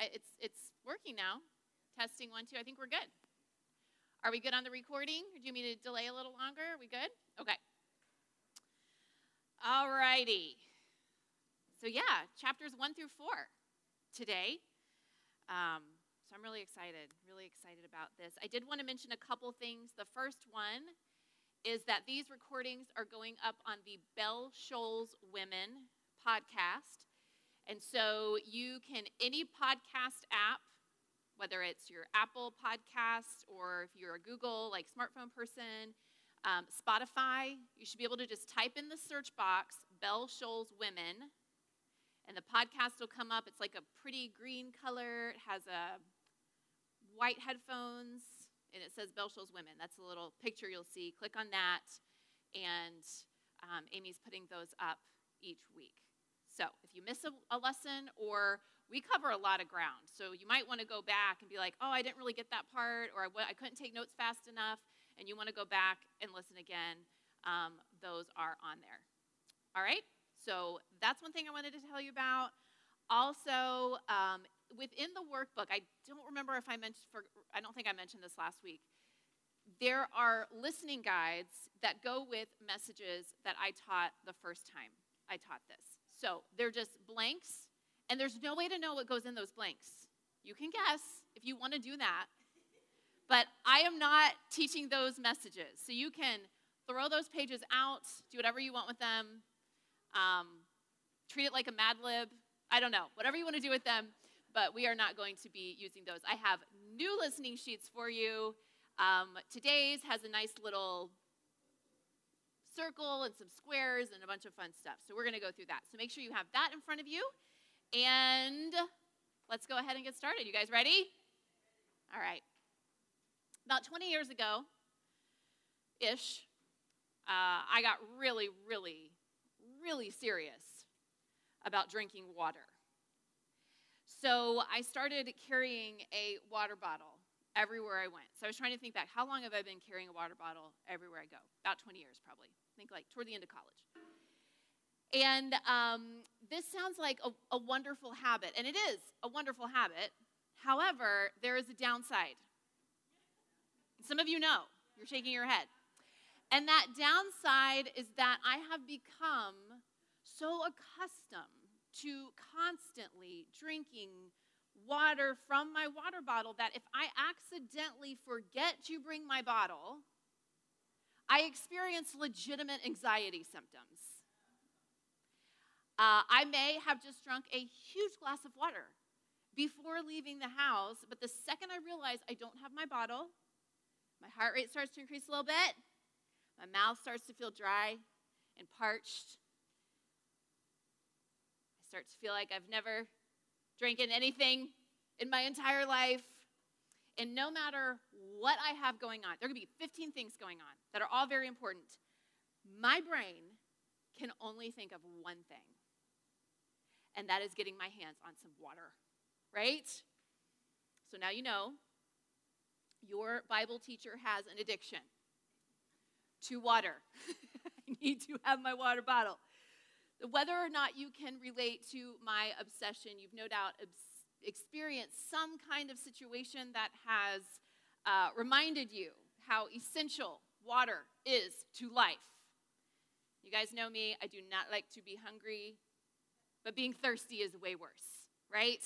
It's, it's working now. Testing one, two. I think we're good. Are we good on the recording? Or do you mean to delay a little longer? Are we good? Okay. All righty. So, yeah, chapters one through four today. Um, so, I'm really excited, really excited about this. I did want to mention a couple things. The first one is that these recordings are going up on the Bell Shoals Women podcast. And so, you can, any podcast app, whether it's your Apple podcast or if you're a Google, like smartphone person, um, Spotify, you should be able to just type in the search box Bell Shoals Women, and the podcast will come up. It's like a pretty green color. It has a white headphones, and it says Bell Shoals Women. That's a little picture you'll see. Click on that, and um, Amy's putting those up each week. So if you miss a, a lesson, or we cover a lot of ground, so you might want to go back and be like, "Oh, I didn't really get that part," or "I, couldn't take notes fast enough." and you want to go back and listen again, um, those are on there. All right? So that's one thing I wanted to tell you about. Also, um, within the workbook, I don't remember if I mentioned, for, I don't think I mentioned this last week. There are listening guides that go with messages that I taught the first time I taught this. So they're just blanks, and there's no way to know what goes in those blanks. You can guess if you want to do that. But I am not teaching those messages. So you can throw those pages out, do whatever you want with them, um, treat it like a Mad Lib. I don't know, whatever you want to do with them, but we are not going to be using those. I have new listening sheets for you. Um, today's has a nice little circle and some squares and a bunch of fun stuff. So we're going to go through that. So make sure you have that in front of you. And let's go ahead and get started. You guys ready? All right. About 20 years ago ish, uh, I got really, really, really serious about drinking water. So I started carrying a water bottle everywhere I went. So I was trying to think back how long have I been carrying a water bottle everywhere I go? About 20 years, probably. I think like toward the end of college. And um, this sounds like a, a wonderful habit, and it is a wonderful habit. However, there is a downside some of you know, you're shaking your head. And that downside is that I have become so accustomed to constantly drinking water from my water bottle that if I accidentally forget to bring my bottle, I experience legitimate anxiety symptoms. Uh, I may have just drunk a huge glass of water before leaving the house, but the second I realize I don't have my bottle, my heart rate starts to increase a little bit. My mouth starts to feel dry and parched. I start to feel like I've never drinking anything in my entire life. And no matter what I have going on, there are going to be 15 things going on that are all very important. My brain can only think of one thing, and that is getting my hands on some water, right? So now you know your Bible teacher has an addiction to water. I need to have my water bottle. Whether or not you can relate to my obsession, you've no doubt experienced some kind of situation that has uh, reminded you how essential water is to life. You guys know me, I do not like to be hungry, but being thirsty is way worse, right?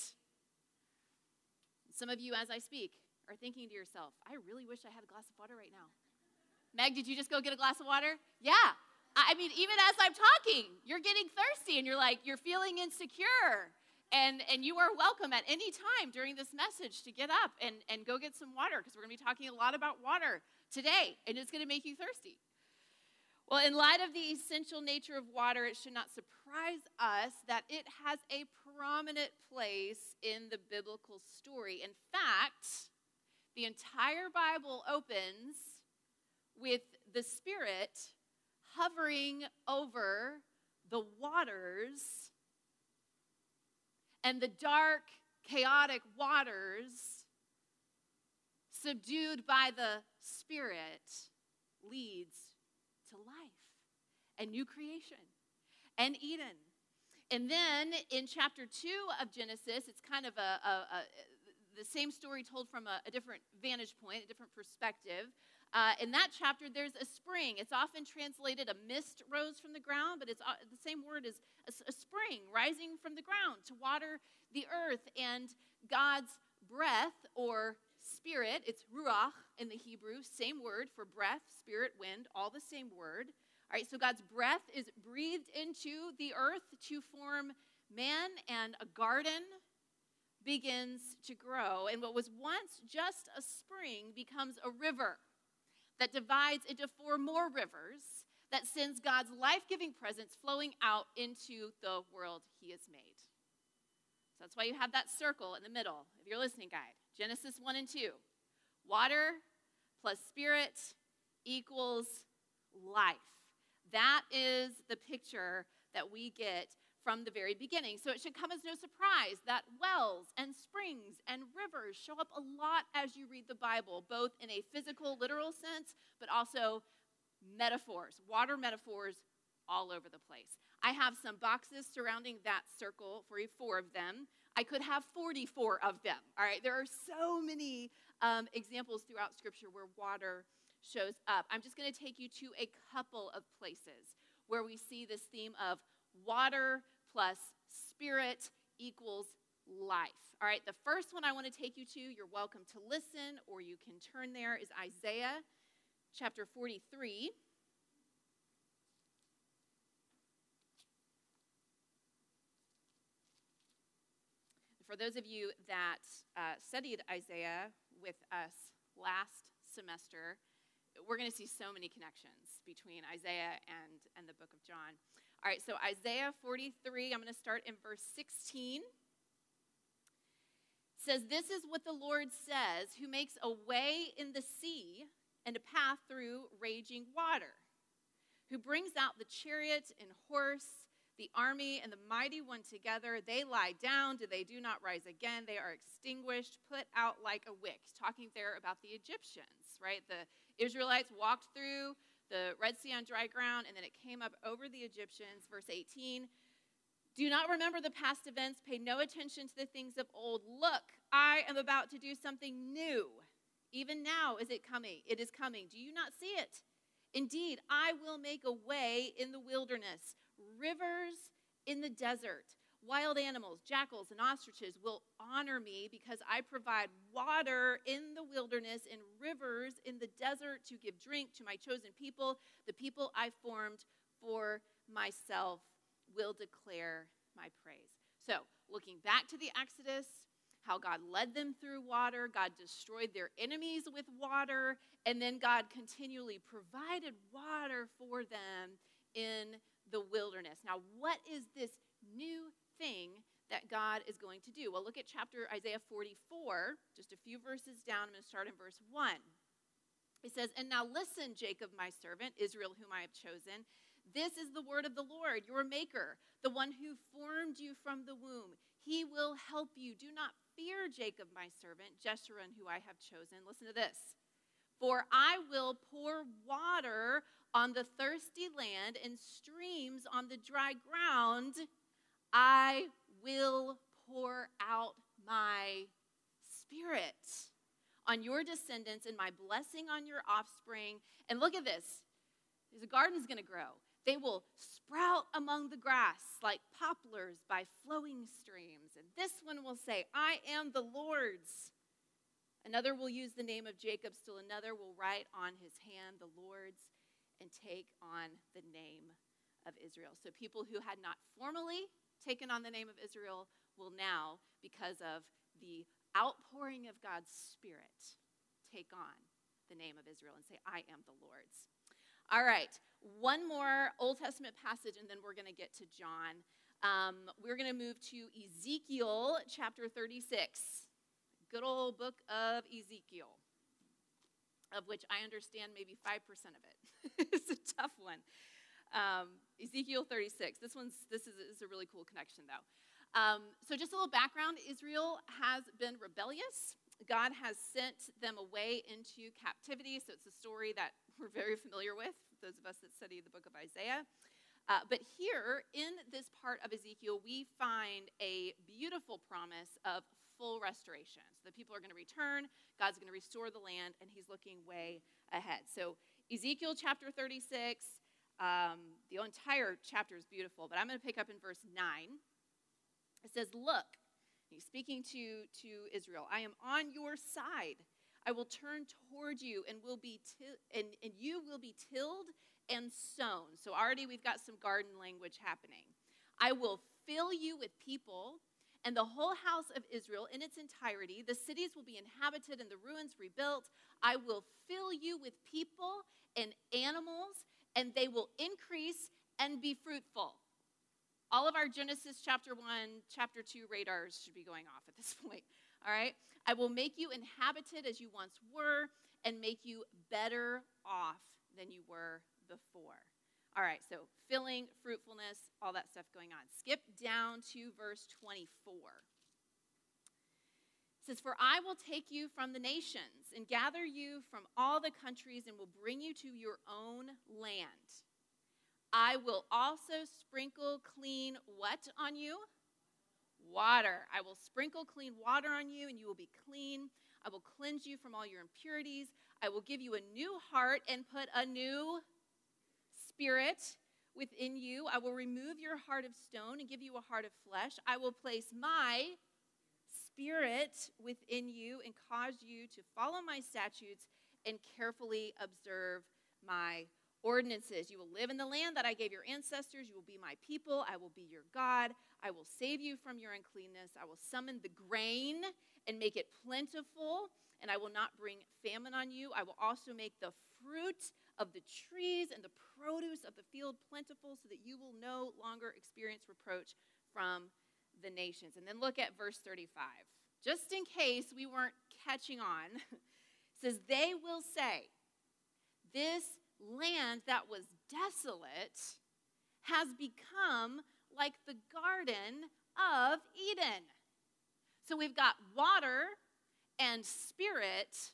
Some of you, as I speak, are thinking to yourself, I really wish I had a glass of water right now. Meg, did you just go get a glass of water? Yeah. I mean, even as I'm talking, you're getting thirsty and you're like, you're feeling insecure. And, and you are welcome at any time during this message to get up and, and go get some water because we're going to be talking a lot about water today and it's going to make you thirsty. Well, in light of the essential nature of water, it should not surprise us that it has a prominent place in the biblical story. In fact, the entire Bible opens with the Spirit hovering over the waters and the dark, chaotic waters, subdued by the Spirit, leads to life and new creation and Eden. And then in chapter 2 of Genesis, it's kind of a, a, a the same story told from a, a, different vantage point, a different perspective. Uh, in that chapter, there's a spring. It's often translated a mist rose from the ground, but it's uh, the same word as a, a spring rising from the ground to water the earth. And God's breath or spirit, it's ruach in the Hebrew, same word for breath, spirit, wind, all the same word. All right, so God's breath is breathed into the earth to form man, and a garden begins to grow. And what was once just a spring becomes a river that divides into four more rivers that sends God's life giving presence flowing out into the world he has made. So that's why you have that circle in the middle of your listening guide Genesis 1 and 2. Water plus spirit equals life. That is the picture that we get from the very beginning. So it should come as no surprise that wells and springs and rivers show up a lot as you read the Bible, both in a physical, literal sense, but also metaphors, water metaphors all over the place. I have some boxes surrounding that circle for four of them. I could have 44 of them. All right, there are so many um, examples throughout Scripture where water shows up. I'm just going to take you to a couple of places where we see this theme of water plus spirit equals life. All right, the first one I want to take you to, you're welcome to listen or you can turn there, is Isaiah chapter 43. For those of you that uh, studied Isaiah with us last semester, we're going to see so many connections between Isaiah and, and the book of John. All right, so Isaiah 43, I'm going to start in verse 16. says, This is what the Lord says, who makes a way in the sea and a path through raging water, who brings out the chariot and horse, the army and the mighty one together. They lie down, do they do not rise again? They are extinguished, put out like a wick. Talking there about the Egyptians, right? The Israelites walked through the Red Sea on dry ground, and then it came up over the Egyptians. Verse 18 Do not remember the past events, pay no attention to the things of old. Look, I am about to do something new. Even now is it coming. It is coming. Do you not see it? Indeed, I will make a way in the wilderness, rivers in the desert. Wild animals, jackals, and ostriches will honor me because I provide water in the wilderness and rivers in the desert to give drink to my chosen people. The people I formed for myself will declare my praise. So, looking back to the Exodus, how God led them through water, God destroyed their enemies with water, and then God continually provided water for them in the wilderness. Now, what is this new thing that God is going to do. Well, look at chapter Isaiah 44, just a few verses down. I'm going to start in verse 1. He says, And now listen, Jacob, my servant, Israel, whom I have chosen. This is the word of the Lord, your maker, the one who formed you from the womb. He will help you. Do not fear Jacob, my servant, Jeshurun, who I have chosen. Listen to this. For I will pour water on the thirsty land and streams on the dry ground. I will pour out my spirit on your descendants and my blessing on your offspring. And look at this the garden's going to grow. They will sprout among the grass like poplars by flowing streams. And this one will say, I am the Lord's. Another will use the name of Jacob, still another will write on his hand the Lord's and take on the name of Israel. So people who had not formally taken on the name of Israel will now, because of the outpouring of God's Spirit, take on the name of Israel and say, I am the Lord's. All right, one more Old Testament passage, and then we're going to get to John. Um, we're going to move to Ezekiel chapter 36, good old book of Ezekiel, of which I understand maybe 5% of it. it's a tough one. Um, Ezekiel 36. This one's this is, is a really cool connection though. Um, so just a little background: Israel has been rebellious. God has sent them away into captivity. So it's a story that we're very familiar with. Those of us that study the book of Isaiah. Uh, but here in this part of Ezekiel, we find a beautiful promise of full restoration. So the people are going to return, God's going to restore the land, and he's looking way ahead. So Ezekiel chapter 36, um, the entire chapter is beautiful, but I'm going to pick up in verse 9. It says, Look, he's speaking to, to Israel, I am on your side. I will turn toward you and will be and, and you will be tilled and sown. So already we've got some garden language happening. I will fill you with people and the whole house of Israel in its entirety. The cities will be inhabited and the ruins rebuilt. I will fill you with people and animals, and they will increase and be fruitful. All of our Genesis chapter 1, chapter 2 radars should be going off at this point. All right? I will make you inhabited as you once were and make you better off than you were before. All right, so filling, fruitfulness, all that stuff going on. Skip down to verse 24. Says, For I will take you from the nations and gather you from all the countries and will bring you to your own land. I will also sprinkle clean what on you? Water. I will sprinkle clean water on you, and you will be clean. I will cleanse you from all your impurities. I will give you a new heart and put a new spirit within you. I will remove your heart of stone and give you a heart of flesh. I will place my spirit within you and cause you to follow my statutes and carefully observe my ordinances. You will live in the land that I gave your ancestors. You will be my people. I will be your God. I will save you from your uncleanness. I will summon the grain and make it plentiful, and I will not bring famine on you. I will also make the fruit of the trees and the produce of the field plentiful, so that you will no longer experience reproach from the nations. And then look at verse 35. Just in case we weren't catching on, says, They will say, This land that was desolate has become like the Garden of Eden. So we've got water and spirit,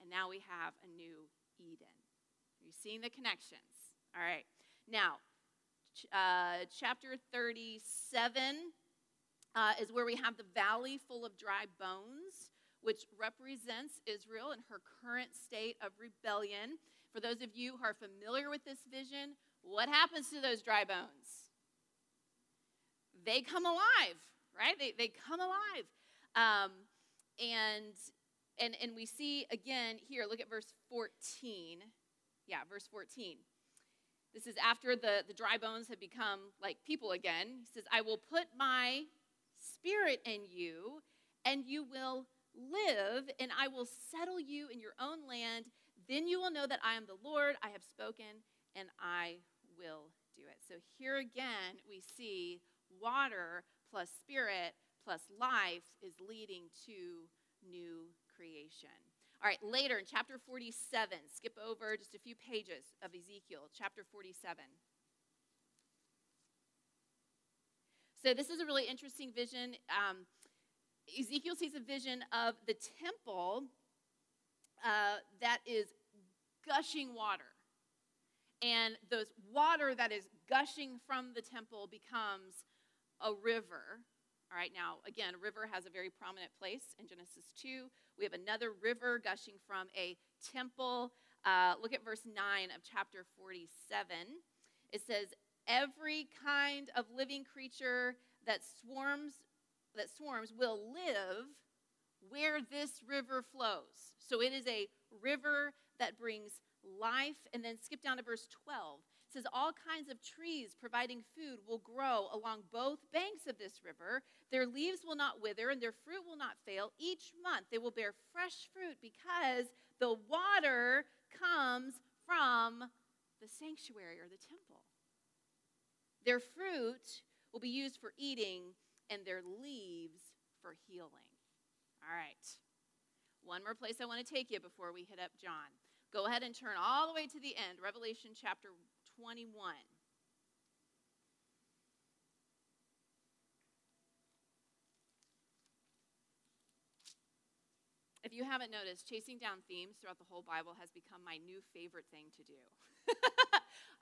and now we have a new Eden. Are You're seeing the connections. All right. Now, uh, chapter 37 uh, is where we have the valley full of dry bones, which represents Israel in her current state of rebellion. For those of you who are familiar with this vision, what happens to those dry bones? They come alive, right? They, they come alive. Um, and, and, and we see again here, look at verse 14 yeah, verse 14. This is after the, the dry bones have become like people again. He says, I will put my spirit in you, and you will live, and I will settle you in your own land. Then you will know that I am the Lord. I have spoken, and I will do it. So here again, we see water plus spirit plus life is leading to new creation. All right, later in chapter 47, skip over just a few pages of Ezekiel, chapter 47. So, this is a really interesting vision. Um, Ezekiel sees a vision of the temple uh, that is gushing water. And those water that is gushing from the temple becomes a river. All right, now, again, a river has a very prominent place in Genesis 2. We have another river gushing from a temple. Uh, look at verse 9 of chapter 47. It says, Every kind of living creature that swarms, that swarms will live where this river flows. So it is a river that brings life. And then skip down to verse 12. It says, All kinds of trees providing food will grow along both banks of this river. Their leaves will not wither, and their fruit will not fail. Each month they will bear fresh fruit because the water comes from the sanctuary or the temple. Their fruit will be used for eating, and their leaves for healing. All right. One more place I want to take you before we hit up John. Go ahead and turn all the way to the end, Revelation chapter 21. If you haven't noticed, chasing down themes throughout the whole Bible has become my new favorite thing to do.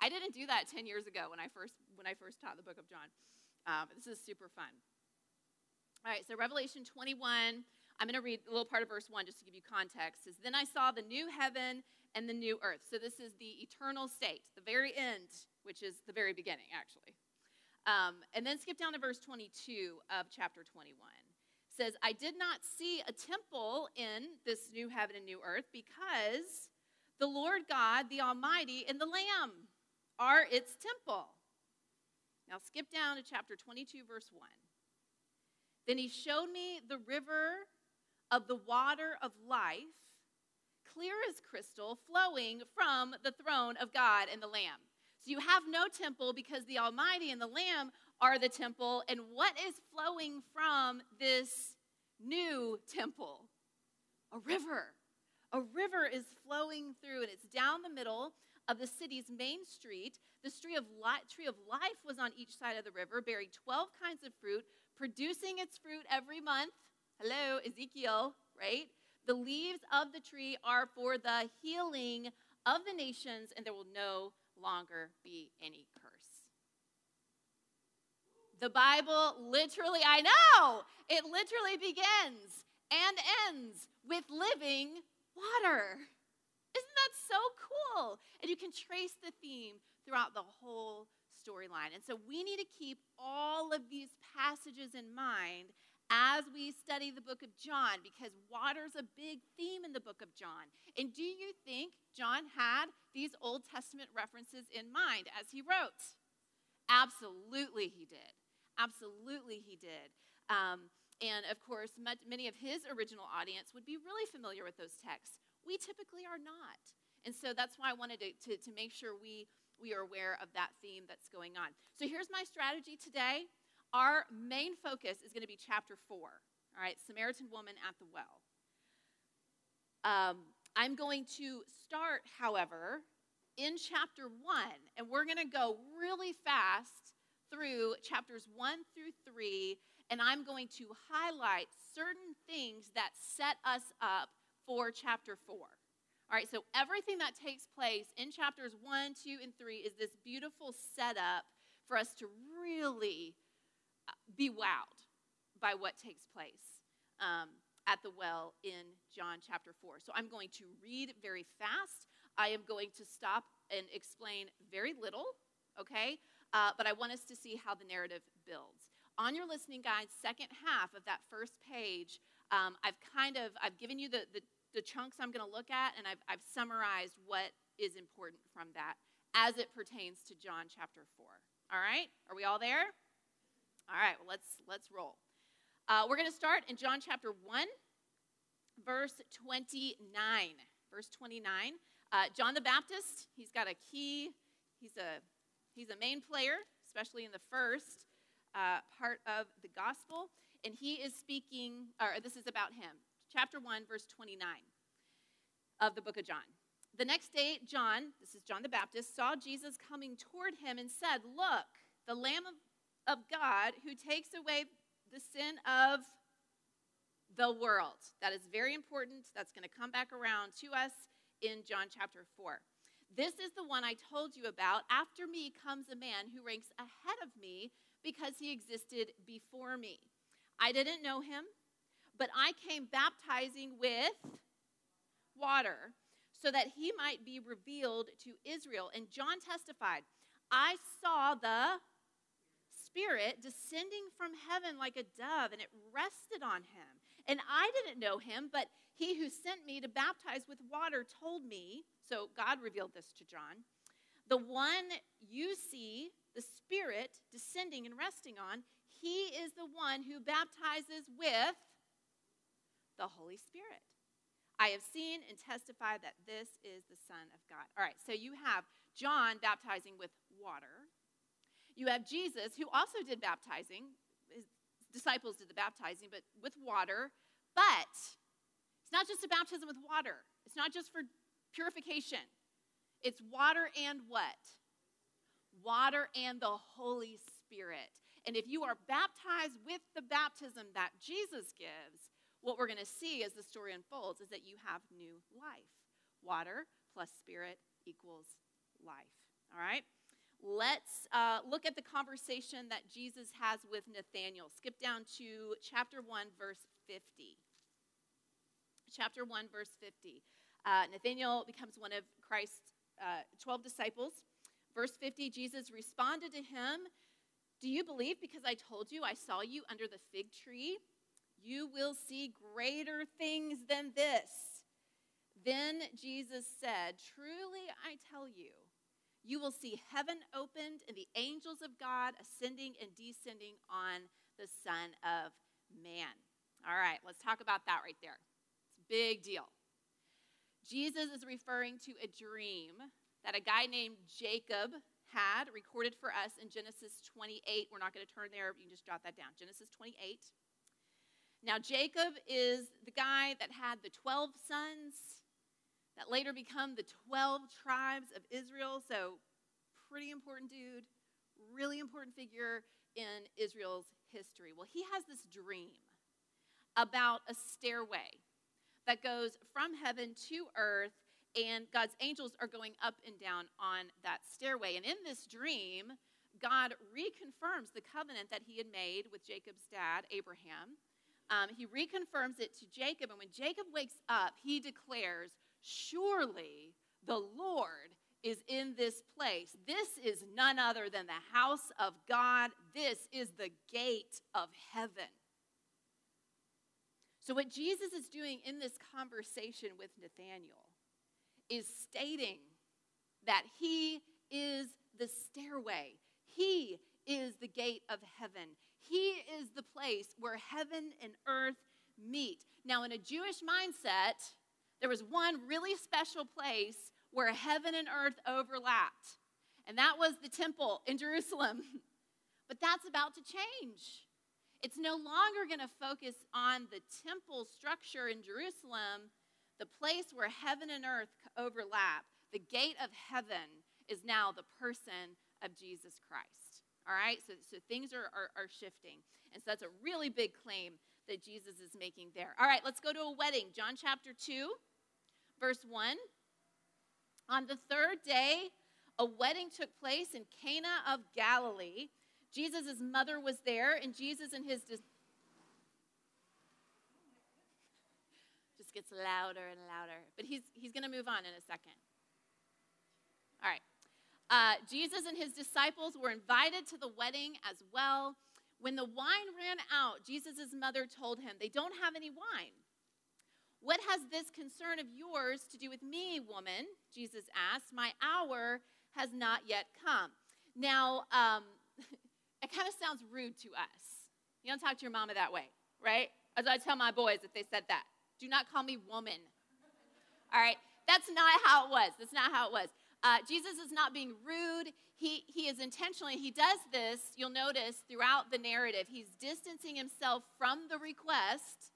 I didn't do that 10 years ago when I first, when I first taught the book of John. Uh, this is super fun. All right, so Revelation 21, I'm going to read a little part of verse 1 just to give you context. It says, Then I saw the new heaven and the new earth. So this is the eternal state, the very end, which is the very beginning, actually. Um, and then skip down to verse 22 of chapter 21. It says, I did not see a temple in this new heaven and new earth because the Lord God, the Almighty, and the Lamb are its temple. Now skip down to chapter 22, verse 1. Then he showed me the river of the water of life, clear as crystal, flowing from the throne of God and the Lamb. So you have no temple because the Almighty and the Lamb are the temple. And what is flowing from this new temple? A river. A river is flowing through, and it's down the middle of the city's main street. The tree of, life, tree of life was on each side of the river, bearing 12 kinds of fruit, producing its fruit every month. Hello, Ezekiel, right? The leaves of the tree are for the healing of the nations, and there will no longer be any curse. The Bible literally, I know, it literally begins and ends with living water. Isn't that so cool? And you can trace the theme throughout the whole storyline. And so we need to keep all of these passages in mind as we study the book of John because water's a big theme in the book of John. And do you think John had these Old Testament references in mind as he wrote? Absolutely, he did. Absolutely, he did. Um, and of course, many of his original audience would be really familiar with those texts. We typically are not. And so that's why I wanted to, to, to make sure we, we are aware of that theme that's going on. So here's my strategy today. Our main focus is going to be chapter 4. All right, Samaritan woman at the well. Um, I'm going to start, however, in chapter 1, and we're going to go really fast through chapters 1 through 3, and I'm going to highlight certain things that set us up for chapter 4. All right, so everything that takes place in chapters 1, 2, and 3 is this beautiful setup for us to really uh, be wowed by what takes place um, at the well in John chapter 4. So I'm going to read very fast. I am going to stop and explain very little, okay? Uh, but I want us to see how the narrative builds. On your listening guide, second half of that first page, um, I've kind of I've given you the, the the chunks I'm going to look at, and I've, I've summarized what is important from that as it pertains to John chapter 4. All right? Are we all there? All right, well, let's, let's roll. Uh, we're going to start in John chapter 1, verse 29. Verse 29. Uh, John the Baptist, he's got a key, he's a, he's a main player, especially in the first uh, part of the gospel. And he is speaking, or this is about him chapter 1, verse 29 of the book of John. The next day, John, this is John the Baptist, saw Jesus coming toward him and said, Look, the Lamb of, of God who takes away the sin of the world. That is very important. That's going to come back around to us in John chapter 4. This is the one I told you about. After me comes a man who ranks ahead of me because he existed before me. I didn't know him but I came baptizing with water so that he might be revealed to Israel. And John testified, I saw the Spirit descending from heaven like a dove, and it rested on him. And I didn't know him, but he who sent me to baptize with water told me, so God revealed this to John, the one you see, the Spirit descending and resting on, he is the one who baptizes with the Holy Spirit. I have seen and testified that this is the Son of God. All right, so you have John baptizing with water. You have Jesus, who also did baptizing. His disciples did the baptizing, but with water. But it's not just a baptism with water, it's not just for purification. It's water and what? Water and the Holy Spirit. And if you are baptized with the baptism that Jesus gives, what we're going to see as the story unfolds is that you have new life. Water plus spirit equals life. All right? let's uh, look at the conversation that Jesus has with Nathanael. Skip down to chapter 1, verse 50. Chapter 1, verse 50. Uh, Nathanael becomes one of Christ's uh, 12 disciples. Verse 50 Jesus responded to him, Do you believe because I told you I saw you under the fig tree? You will see greater things than this. Then Jesus said, Truly I tell you, you will see heaven opened and the angels of God ascending and descending on the Son of Man. All right, let's talk about that right there. It's a big deal. Jesus is referring to a dream that a guy named Jacob had recorded for us in Genesis 28. We're not going to turn there, you can just jot that down. Genesis 28. Now, Jacob is the guy that had the 12 sons that later become the 12 tribes of Israel. So, pretty important dude, really important figure in Israel's history. Well, he has this dream about a stairway that goes from heaven to earth, and God's angels are going up and down on that stairway. And in this dream, God reconfirms the covenant that he had made with Jacob's dad, Abraham. Um, he reconfirms it to Jacob, and when Jacob wakes up, he declares, Surely the Lord is in this place. This is none other than the house of God. This is the gate of heaven. So, what Jesus is doing in this conversation with Nathanael is stating that he is the stairway, he is the gate of heaven, he is the place where heaven and earth meet. Now, in a Jewish mindset, there was one really special place where heaven and earth overlapped, and that was the temple in Jerusalem. But that's about to change. It's no longer going to focus on the temple structure in Jerusalem, the place where heaven and earth overlap. The gate of heaven is now the person of Jesus Christ. All right? So, so things are, are, are shifting. And so that's a really big claim that Jesus is making there. All right, let's go to a wedding. John chapter 2, verse 1. On the third day, a wedding took place in Cana of Galilee. Jesus' mother was there, and Jesus and his dis- just gets louder and louder. But he's he's going to move on in a second. All right. Uh, Jesus and his disciples were invited to the wedding as well. When the wine ran out, Jesus' mother told him, They don't have any wine. What has this concern of yours to do with me, woman? Jesus asked. My hour has not yet come. Now, um, it kind of sounds rude to us. You don't talk to your mama that way, right? As I tell my boys if they said that. Do not call me woman. All right? That's not how it was. That's not how it was. Uh, Jesus is not being rude. He, he is intentionally, he does this, you'll notice throughout the narrative, he's distancing himself from the request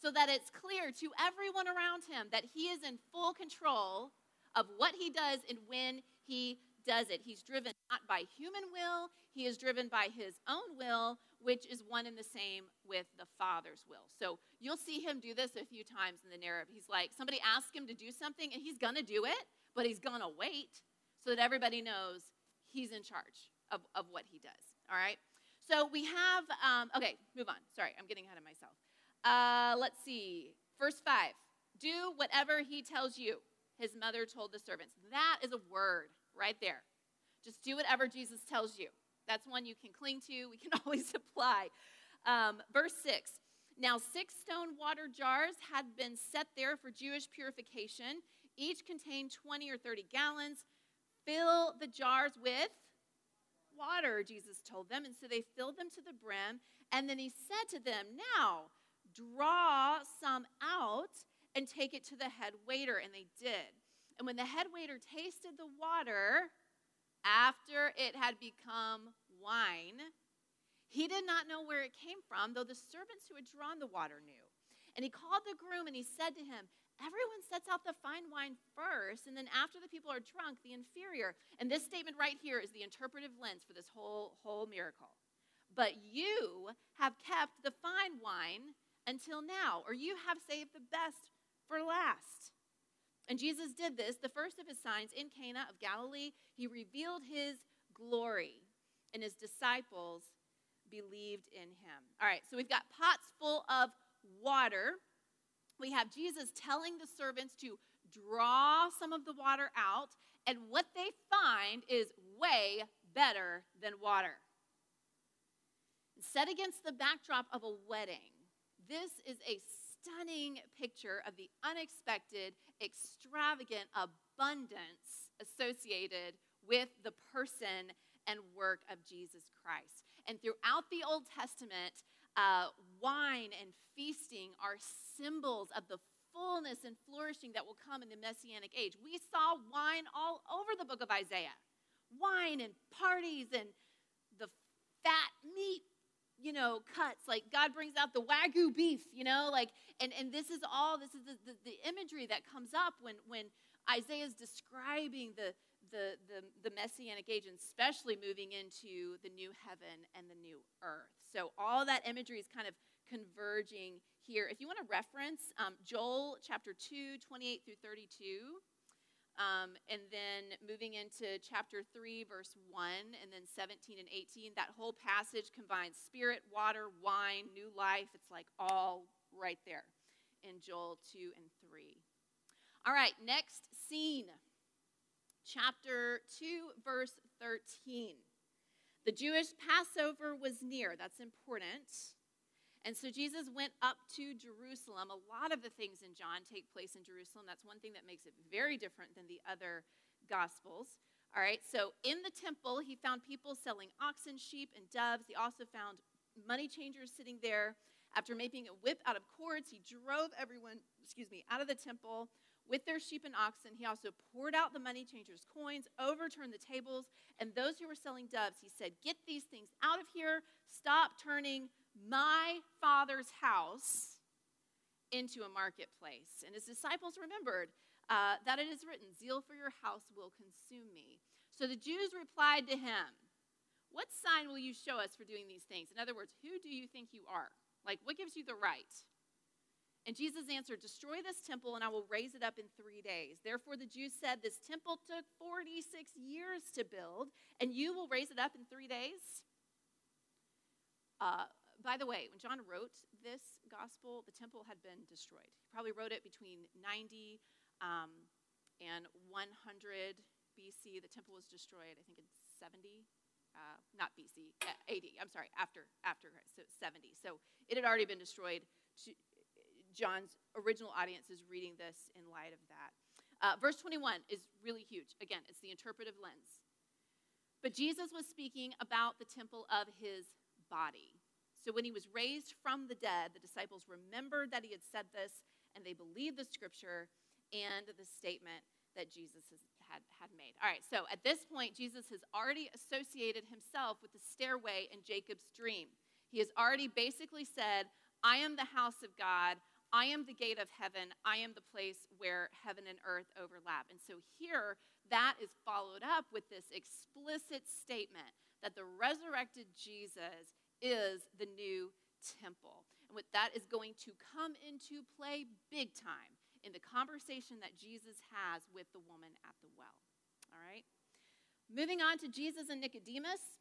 so that it's clear to everyone around him that he is in full control of what he does and when he does it. He's driven not by human will, he is driven by his own will, which is one and the same with the Father's will. So you'll see him do this a few times in the narrative. He's like, somebody asks him to do something, and he's going to do it, but he's going to wait so that everybody knows he's in charge of, of what he does. All right? So we have, um, okay, move on. Sorry, I'm getting ahead of myself. Uh, let's see. Verse 5 Do whatever he tells you, his mother told the servants. That is a word right there. Just do whatever Jesus tells you. That's one you can cling to. We can always apply. Um, verse 6 Now, six stone water jars had been set there for Jewish purification. Each contained 20 or 30 gallons. Fill the jars with water, Jesus told them. And so they filled them to the brim. And then he said to them, Now, draw some out and take it to the head waiter. And they did. And when the head waiter tasted the water, after it had become wine, he did not know where it came from, though the servants who had drawn the water knew. And he called the groom and he said to him, Everyone sets out the fine wine first, and then after the people are drunk, the inferior. And this statement right here is the interpretive lens for this whole, whole miracle. But you have kept the fine wine until now, or you have saved the best for last. And Jesus did this, the first of his signs in Cana of Galilee. He revealed his glory, and his disciples believed in him. All right, so we've got pots full of water. We have Jesus telling the servants to draw some of the water out, and what they find is way better than water. Set against the backdrop of a wedding, this is a stunning picture of the unexpected, extravagant abundance associated with the person and work of Jesus Christ. And throughout the Old Testament, uh, wine and feasting are symbols of the fullness and flourishing that will come in the Messianic age. We saw wine all over the book of Isaiah wine and parties and the fat meat you know cuts like god brings out the wagyu beef you know like and and this is all this is the, the, the imagery that comes up when when isaiah is describing the the, the, the messianic age and especially moving into the new heaven and the new earth so all that imagery is kind of converging here. If you want to reference um, Joel chapter 2, 28 through 32, um, and then moving into chapter 3, verse 1, and then 17 and 18, that whole passage combines spirit, water, wine, new life. It's like all right there in Joel 2 and 3. All right, next scene. Chapter 2, verse 13. The Jewish Passover was near. That's important. And so Jesus went up to Jerusalem. A lot of the things in John take place in Jerusalem. That's one thing that makes it very different than the other gospels. All right, so in the temple, he found people selling oxen, sheep, and doves. He also found money changers sitting there. After making a whip out of cords, he drove everyone, excuse me, out of the temple with their sheep and oxen. He also poured out the money changers' coins, overturned the tables, and those who were selling doves, he said, Get these things out of here. Stop turning my father's house into a marketplace. And his disciples remembered uh, that it is written, Zeal for your house will consume me. So the Jews replied to him, What sign will you show us for doing these things? In other words, who do you think you are? Like, what gives you the right? And Jesus answered, Destroy this temple, and I will raise it up in three days. Therefore, the Jews said, This temple took 46 years to build, and you will raise it up in three days? Uh, by the way, when John wrote this gospel, the temple had been destroyed. He probably wrote it between 90 um, and 100 BC. The temple was destroyed, I think, in 70. Uh, not BC, uh, AD. I'm sorry, after after so 70. So it had already been destroyed. John's original audience is reading this in light of that. Uh, verse 21 is really huge. Again, it's the interpretive lens. But Jesus was speaking about the temple of his body. So when he was raised from the dead, the disciples remembered that he had said this, and they believed the scripture and the statement that Jesus has, had, had made. All right, so at this point, Jesus has already associated himself with the stairway in Jacob's dream. He has already basically said, I am the house of God. I am the gate of heaven. I am the place where heaven and earth overlap. And so here, that is followed up with this explicit statement that the resurrected Jesus is the new temple. And what that is going to come into play big time in the conversation that Jesus has with the woman at the well. All right? Moving on to Jesus and Nicodemus.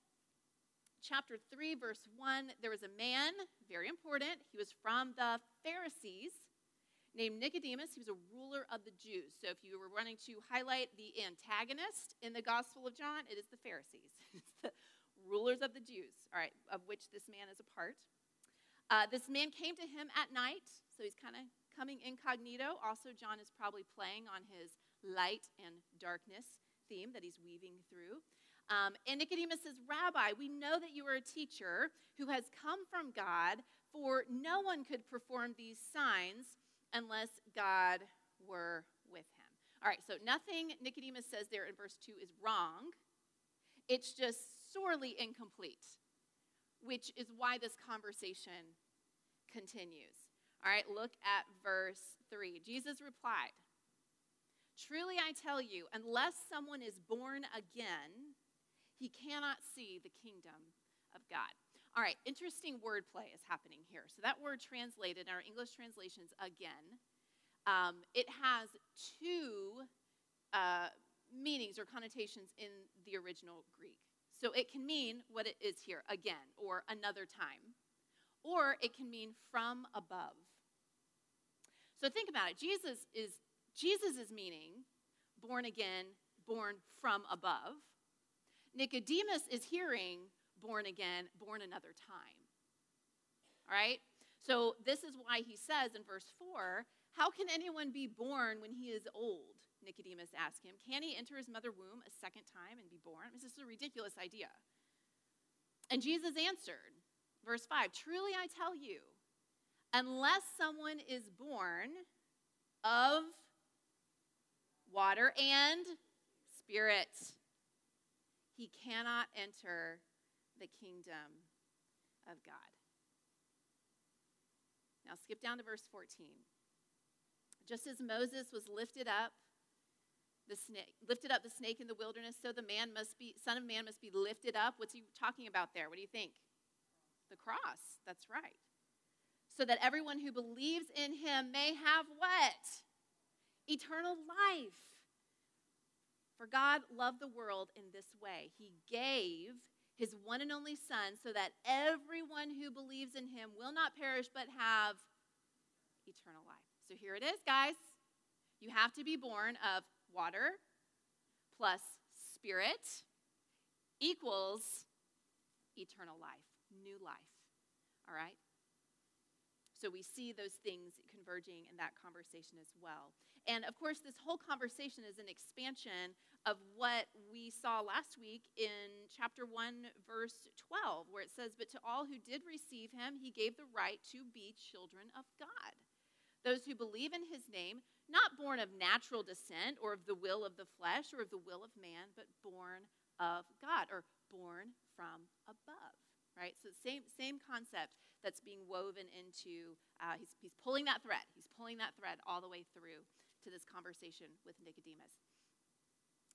Chapter 3, verse 1, there was a man, very important, he was from the Pharisees, named Nicodemus. He was a ruler of the Jews. So if you were wanting to highlight the antagonist in the Gospel of John, it is the Pharisees. it's the rulers of the Jews, all right, of which this man is a part. Uh, this man came to him at night, so he's kind of coming incognito. Also, John is probably playing on his light and darkness theme that he's weaving through. Um, and Nicodemus says, Rabbi, we know that you are a teacher who has come from God, for no one could perform these signs unless God were with him. All right, so nothing Nicodemus says there in verse 2 is wrong. It's just sorely incomplete, which is why this conversation continues. All right, look at verse 3. Jesus replied, Truly I tell you, unless someone is born again, he cannot see the kingdom of God. All right, interesting wordplay is happening here. So, that word translated in our English translations again, um, it has two uh, meanings or connotations in the original Greek. So it can mean what it is here again or another time, or it can mean from above. So think about it. Jesus is Jesus is meaning born again, born from above. Nicodemus is hearing born again, born another time. All right? So this is why he says in verse 4, how can anyone be born when he is old? Nicodemus asked him. Can he enter his mother's womb a second time and be born? This is a ridiculous idea. And Jesus answered, verse 5 Truly I tell you, unless someone is born of water and spirit, he cannot enter the kingdom of God. Now skip down to verse 14. Just as Moses was lifted up the snake lifted up the snake in the wilderness so the man must be son of man must be lifted up. What's he talking about there? What do you think? The cross. That's right. So that everyone who believes in him may have what? Eternal life for god loved the world in this way he gave his one and only son so that everyone who believes in him will not perish but have eternal life so here it is guys you have to be born of water plus spirit equals eternal life, new life. All right? So we see those things converging in that conversation as well. And of course, this whole conversation is an expansion of what we saw last week in chapter 1, verse 12, where it says, But to all who did receive him, he gave the right to be children of God. Those who believe in his name, not born of natural descent or of the will of the flesh or of the will of man, but born of God or born from above. Right? So same same concept that's being woven into. Uh, he's he's pulling that thread. He's pulling that thread all the way through to this conversation with Nicodemus.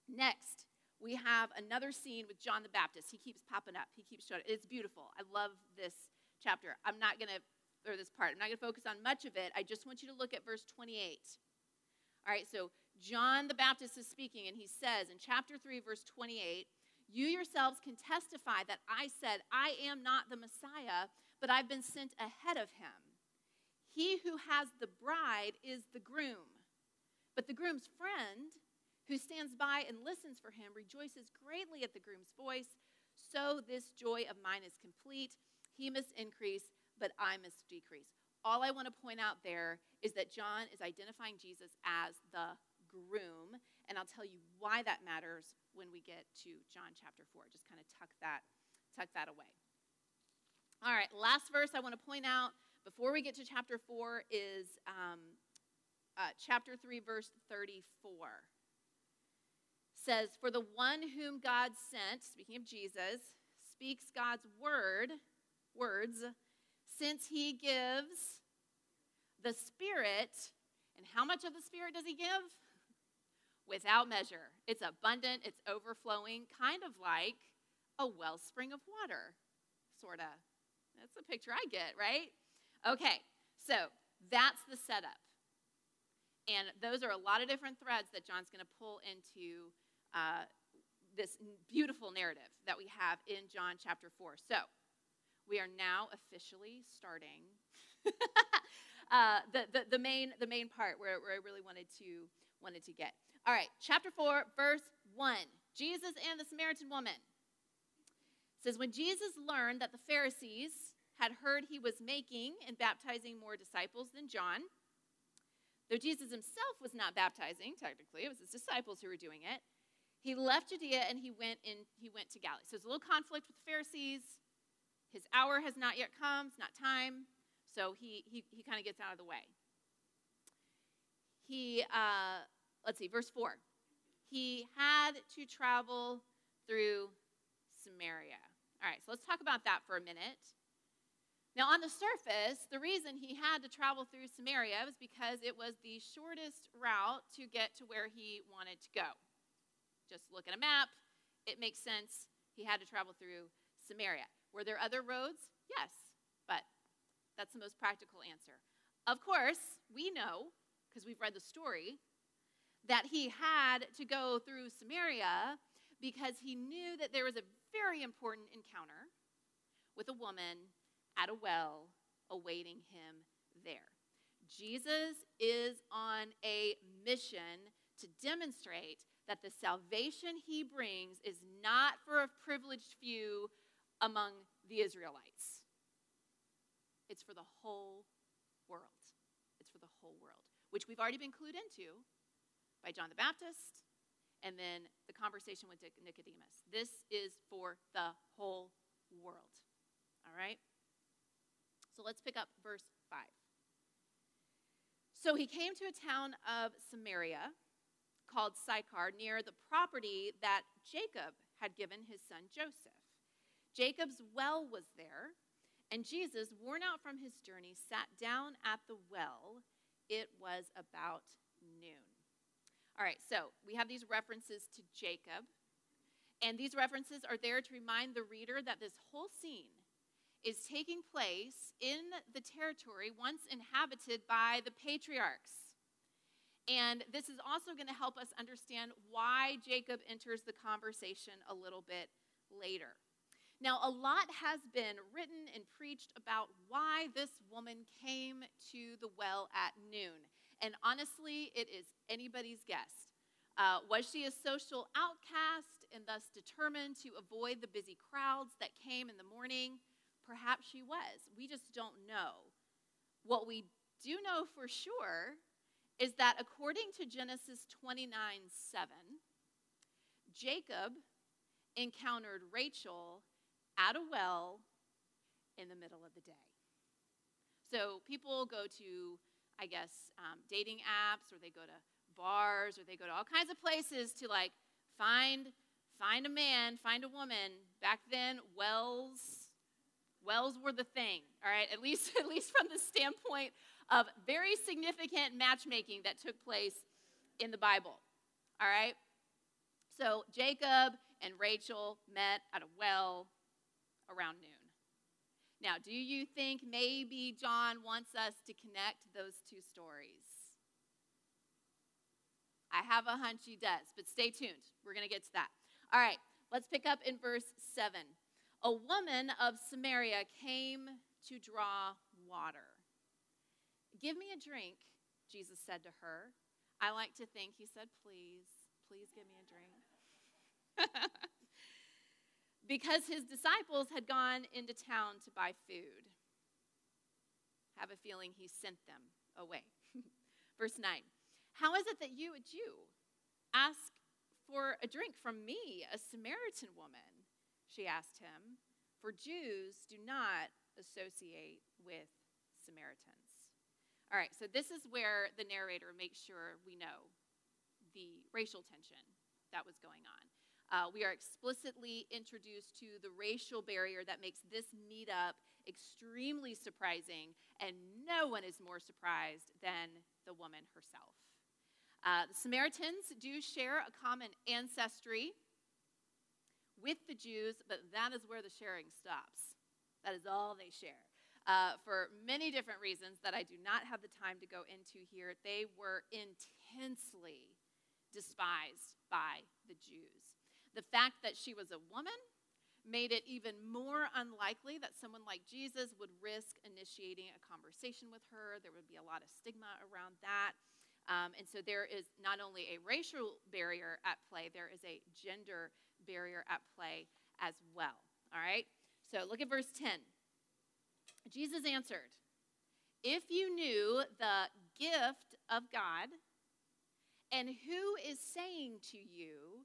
Next, we have another scene with John the Baptist. He keeps popping up. He keeps showing. It's beautiful. I love this chapter. I'm not going to or this part. I'm not going to focus on much of it. I just want you to look at verse 28. All right, so John the Baptist is speaking, and he says in chapter 3, verse 28, You yourselves can testify that I said, I am not the Messiah, but I've been sent ahead of him. He who has the bride is the groom, but the groom's friend, who stands by and listens for him, rejoices greatly at the groom's voice. So this joy of mine is complete. He must increase, but I must decrease. All I want to point out there is that John is identifying Jesus as the groom, and I'll tell you why that matters when we get to John chapter 4. Just kind of tuck that tuck that away. All right, last verse I want to point out before we get to chapter 4 is um, uh, chapter 3, verse 34. Says, For the one whom God sent, speaking of Jesus, speaks God's word, words, since he gives the Spirit, and how much of the Spirit does he give? Without measure. It's abundant, it's overflowing, kind of like a wellspring of water, sort of. That's the picture I get, right? Okay, so that's the setup. And those are a lot of different threads that John's going to pull into uh, this beautiful narrative that we have in John chapter 4. So, we are now officially starting uh, the, the, the, main, the main part where, where I really wanted to, wanted to get. All right, chapter 4, verse 1. Jesus and the Samaritan woman. It says, When Jesus learned that the Pharisees had heard he was making and baptizing more disciples than John, though Jesus himself was not baptizing, technically, it was his disciples who were doing it, he left Judea and he went in, he went to Galilee. So there's a little conflict with the Pharisees. His hour has not yet come, it's not time. So he, he, he kind of gets out of the way. He, uh, let's see, verse 4. He had to travel through Samaria. All right, so let's talk about that for a minute. Now, on the surface, the reason he had to travel through Samaria was because it was the shortest route to get to where he wanted to go. Just look at a map, it makes sense. He had to travel through Samaria. Were there other roads? Yes, but that's the most practical answer. Of course, we know, because we've read the story, that he had to go through Samaria because he knew that there was a very important encounter with a woman at a well awaiting him there. Jesus is on a mission to demonstrate that the salvation he brings is not for a privileged few among the Israelites. It's for the whole world. It's for the whole world, which we've already been clued into by John the Baptist and then the conversation with Nicodemus. This is for the whole world. All right? So let's pick up verse 5. So he came to a town of Samaria called Sychar near the property that Jacob had given his son Joseph. Jacob's well was there, and Jesus, worn out from his journey, sat down at the well. It was about noon. All right, so we have these references to Jacob, and these references are there to remind the reader that this whole scene is taking place in the territory once inhabited by the patriarchs. And this is also going to help us understand why Jacob enters the conversation a little bit later. Now, a lot has been written and preached about why this woman came to the well at noon. And honestly, it is anybody's guess. Uh, was she a social outcast and thus determined to avoid the busy crowds that came in the morning? Perhaps she was. We just don't know. What we do know for sure is that according to Genesis 29 7, Jacob encountered Rachel at a well in the middle of the day. So people go to, I guess, um, dating apps, or they go to bars, or they go to all kinds of places to like find find a man, find a woman. Back then, wells wells were the thing, all right? At least, at least from the standpoint of very significant matchmaking that took place in the Bible, all right? So Jacob and Rachel met at a well around noon. Now, do you think maybe John wants us to connect those two stories? I have a hunch he does, but stay tuned. We're going to get to that. All right, let's pick up in verse 7 a woman of Samaria came to draw water. Give me a drink, Jesus said to her. I like to think he said, Please, please give me a drink. because his disciples had gone into town to buy food. Have a feeling he sent them away. Verse 9 How is it that you, a Jew, ask for a drink from me, a Samaritan woman? She asked him, for Jews do not associate with Samaritans. All right, so this is where the narrator makes sure we know the racial tension that was going on. Uh, we are explicitly introduced to the racial barrier that makes this meetup extremely surprising, and no one is more surprised than the woman herself. Uh, the Samaritans do share a common ancestry with the Jews, but that is where the sharing stops. That is all they share. Uh, for many different reasons that I do not have the time to go into here, they were intensely despised by the Jews. The fact that she was a woman made it even more unlikely that someone like Jesus would risk initiating a conversation with her. There would be a lot of stigma around that. Um, and so there is not only a racial barrier at play, there is a gender barrier at play as well. All right? So look at verse 10. Jesus answered, If you knew the gift of God and who is saying to you,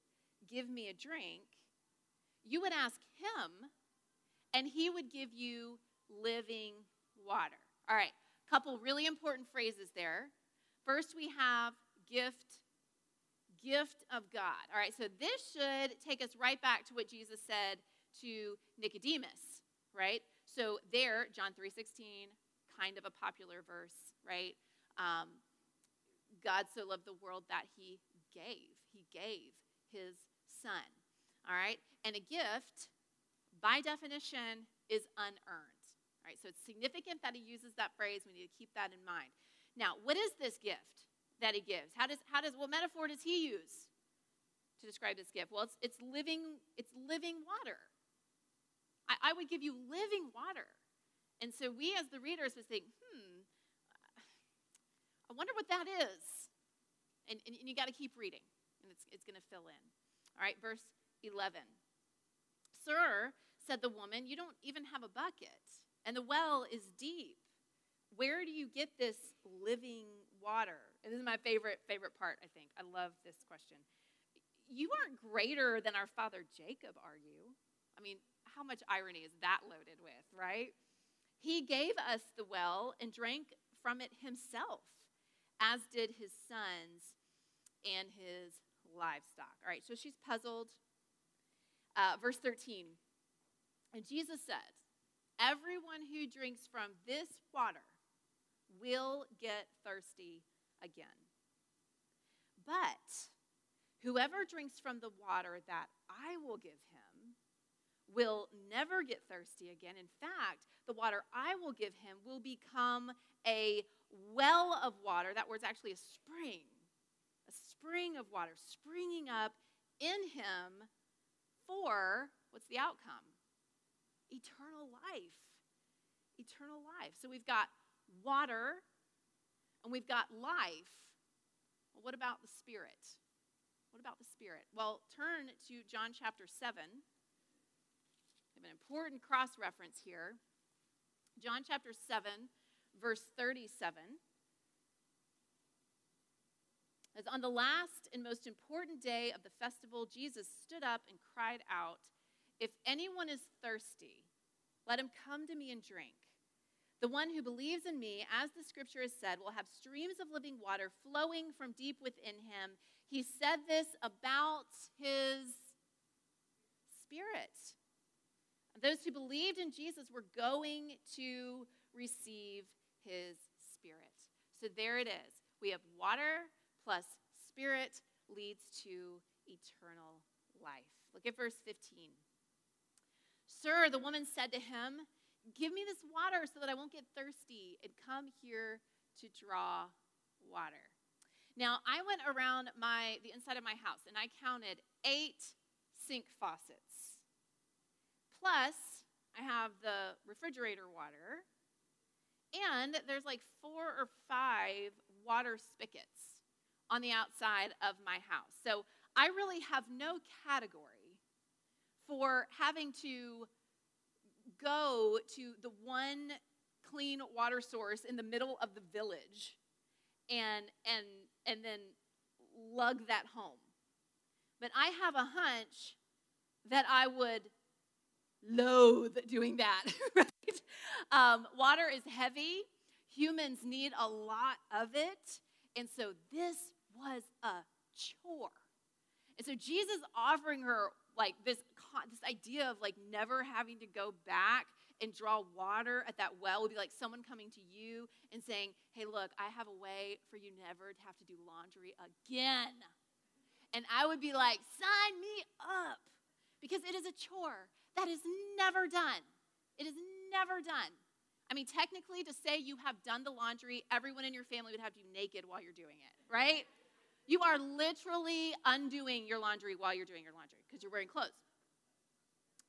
Give me a drink, you would ask him, and he would give you living water. All right, couple really important phrases there. First, we have gift gift of God. All right, so this should take us right back to what Jesus said to Nicodemus, right? So there, John 3:16, kind of a popular verse, right? Um, God so loved the world that he gave. He gave his son. All right? And a gift, by definition, is unearned. All right? So it's significant that he uses that phrase. We need to keep that in mind. Now, what is this gift? That he gives. How does, how does, what metaphor does he use to describe this gift? Well, it's, it's living, it's living water, I, I would give you living water. And so we, as the readers, would think, hmm, I wonder what that is. And, and, and you got to keep reading, and it's, it's going to fill in. All right, verse 11. Sir, said the woman, you don't even have a bucket, and the well is deep. Where do you get this living water? And this is my favorite favorite part, I think. I love this question. You aren't greater than our father Jacob, are you? I mean, how much irony is that loaded with, right? He gave us the well and drank from it himself, as did his sons and his livestock. All right, so she's puzzled. Uh, verse 13. And Jesus said, Everyone who drinks from this water will get thirsty again. But whoever drinks from the water that I will give him will never get thirsty again. In fact, the water I will give him will become a well of water. That word's actually a spring, a spring of water springing up in him for what's the outcome? Eternal life. Eternal life. So we've got water and we've got life. Well, what about the Spirit? What about the Spirit? Well, turn to John chapter 7. We have an important cross reference here. John chapter 7, verse 37. As on the last and most important day of the festival, Jesus stood up and cried out, If anyone is thirsty, let him come to me and drink. The one who believes in me, as the scripture has said, will have streams of living water flowing from deep within him. He said this about his spirit. Those who believed in Jesus were going to receive his spirit. So there it is. We have water plus spirit leads to eternal life. Look at verse 15. Sir, the woman said to him, Give me this water so that I won't get thirsty and come here to draw water. Now, I went around my the inside of my house and I counted 8 sink faucets. Plus, I have the refrigerator water and there's like 4 or 5 water spigots on the outside of my house. So, I really have no category for having to go to the one clean water source in the middle of the village and and and then lug that home. But I have a hunch that I would loathe doing that. Right? Um, water is heavy. Humans need a lot of it, and so this was a chore. And so Jesus offering her like this this idea of like never having to go back and draw water at that well would be like someone coming to you and saying, "Hey, look, I have a way for you never to have to do laundry again." And I would be like, "Sign me up." Because it is a chore that is never done. It is never done. I mean, technically, to say you have done the laundry, everyone in your family would have to be naked while you're doing it, right? You are literally undoing your laundry while you're doing your laundry because you're wearing clothes.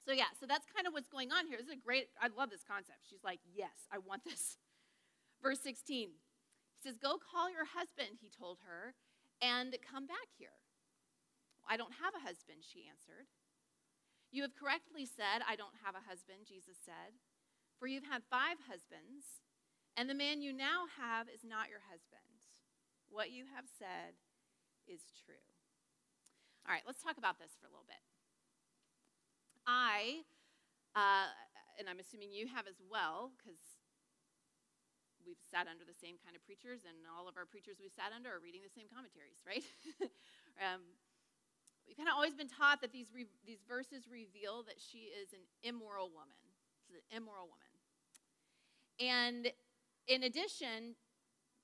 So, yeah, so that's kind of what's going on here. This is a great, I love this concept. She's like, yes, I want this. Verse 16, he says, Go call your husband, he told her, and come back here. I don't have a husband, she answered. You have correctly said, I don't have a husband, Jesus said, for you've had five husbands, and the man you now have is not your husband. What you have said is true. All right, let's talk about this for a little bit. I, uh, and I'm assuming you have as well, because we've sat under the same kind of preachers, and all of our preachers we've sat under are reading the same commentaries, right? um, we've kind of always been taught that these, re- these verses reveal that she is an immoral woman. She's an immoral woman. And in addition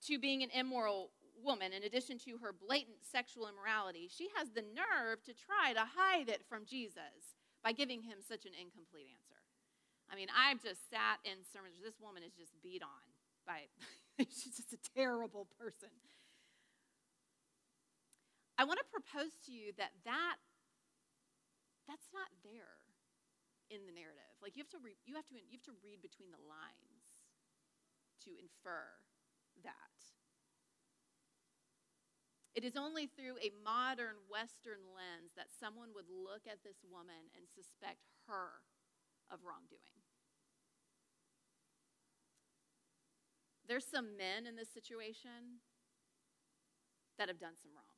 to being an immoral woman, in addition to her blatant sexual immorality, she has the nerve to try to hide it from Jesus by giving him such an incomplete answer. I mean, I've just sat in sermons, this woman is just beat on by, she's just a terrible person. I want to propose to you that, that that's not there. in the narrative. Like you have to re- you have to you have to read between the lines to infer that. It is only through a modern Western lens that someone would look at this woman and suspect her of wrongdoing. There's some men in this situation that have done some wrong.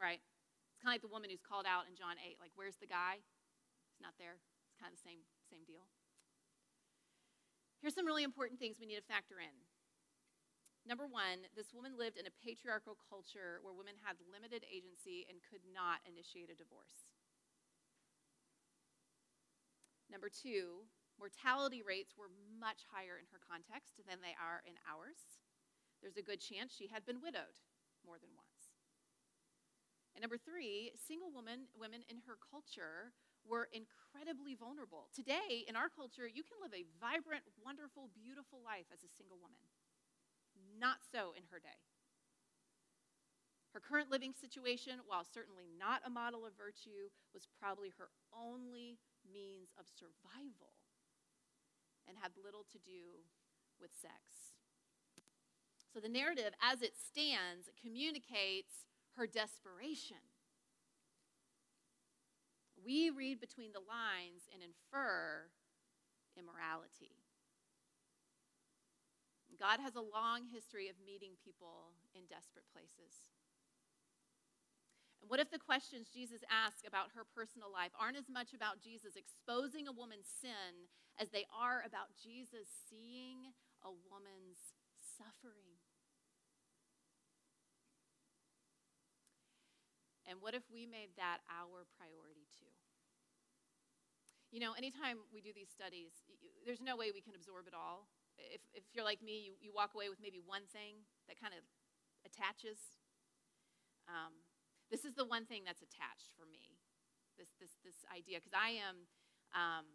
Right? It's kind of like the woman who's called out in John 8, like, where's the guy? He's not there. It's kind of the same, same deal. Here's some really important things we need to factor in. Number one, this woman lived in a patriarchal culture where women had limited agency and could not initiate a divorce. Number two, mortality rates were much higher in her context than they are in ours. There's a good chance she had been widowed more than once. And number three, single women, women in her culture were incredibly vulnerable. Today, in our culture, you can live a vibrant, wonderful, beautiful life as a single woman. Not so in her day. Her current living situation, while certainly not a model of virtue, was probably her only means of survival and had little to do with sex. So the narrative, as it stands, communicates her desperation. We read between the lines and infer immorality. God has a long history of meeting people in desperate places. And what if the questions Jesus asks about her personal life aren't as much about Jesus exposing a woman's sin as they are about Jesus seeing a woman's suffering. And what if we made that our priority too? You know, anytime we do these studies, there's no way we can absorb it all. If, if you're like me, you, you walk away with maybe one thing that kind of attaches. Um, this is the one thing that's attached for me, this, this, this idea, because I am. Um,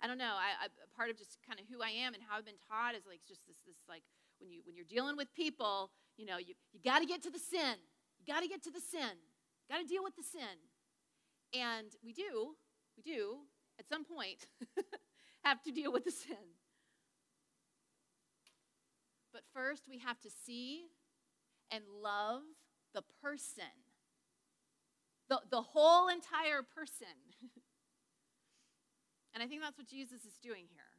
I don't know. I, I, part of just kind of who I am and how I've been taught is like just this, this like when you when you're dealing with people, you know, you, you got to get to the sin. You got to get to the sin. Got to deal with the sin. And we do, we do, at some point, have to deal with the sin. But first, we have to see and love the person, the, the whole entire person. And I think that's what Jesus is doing here.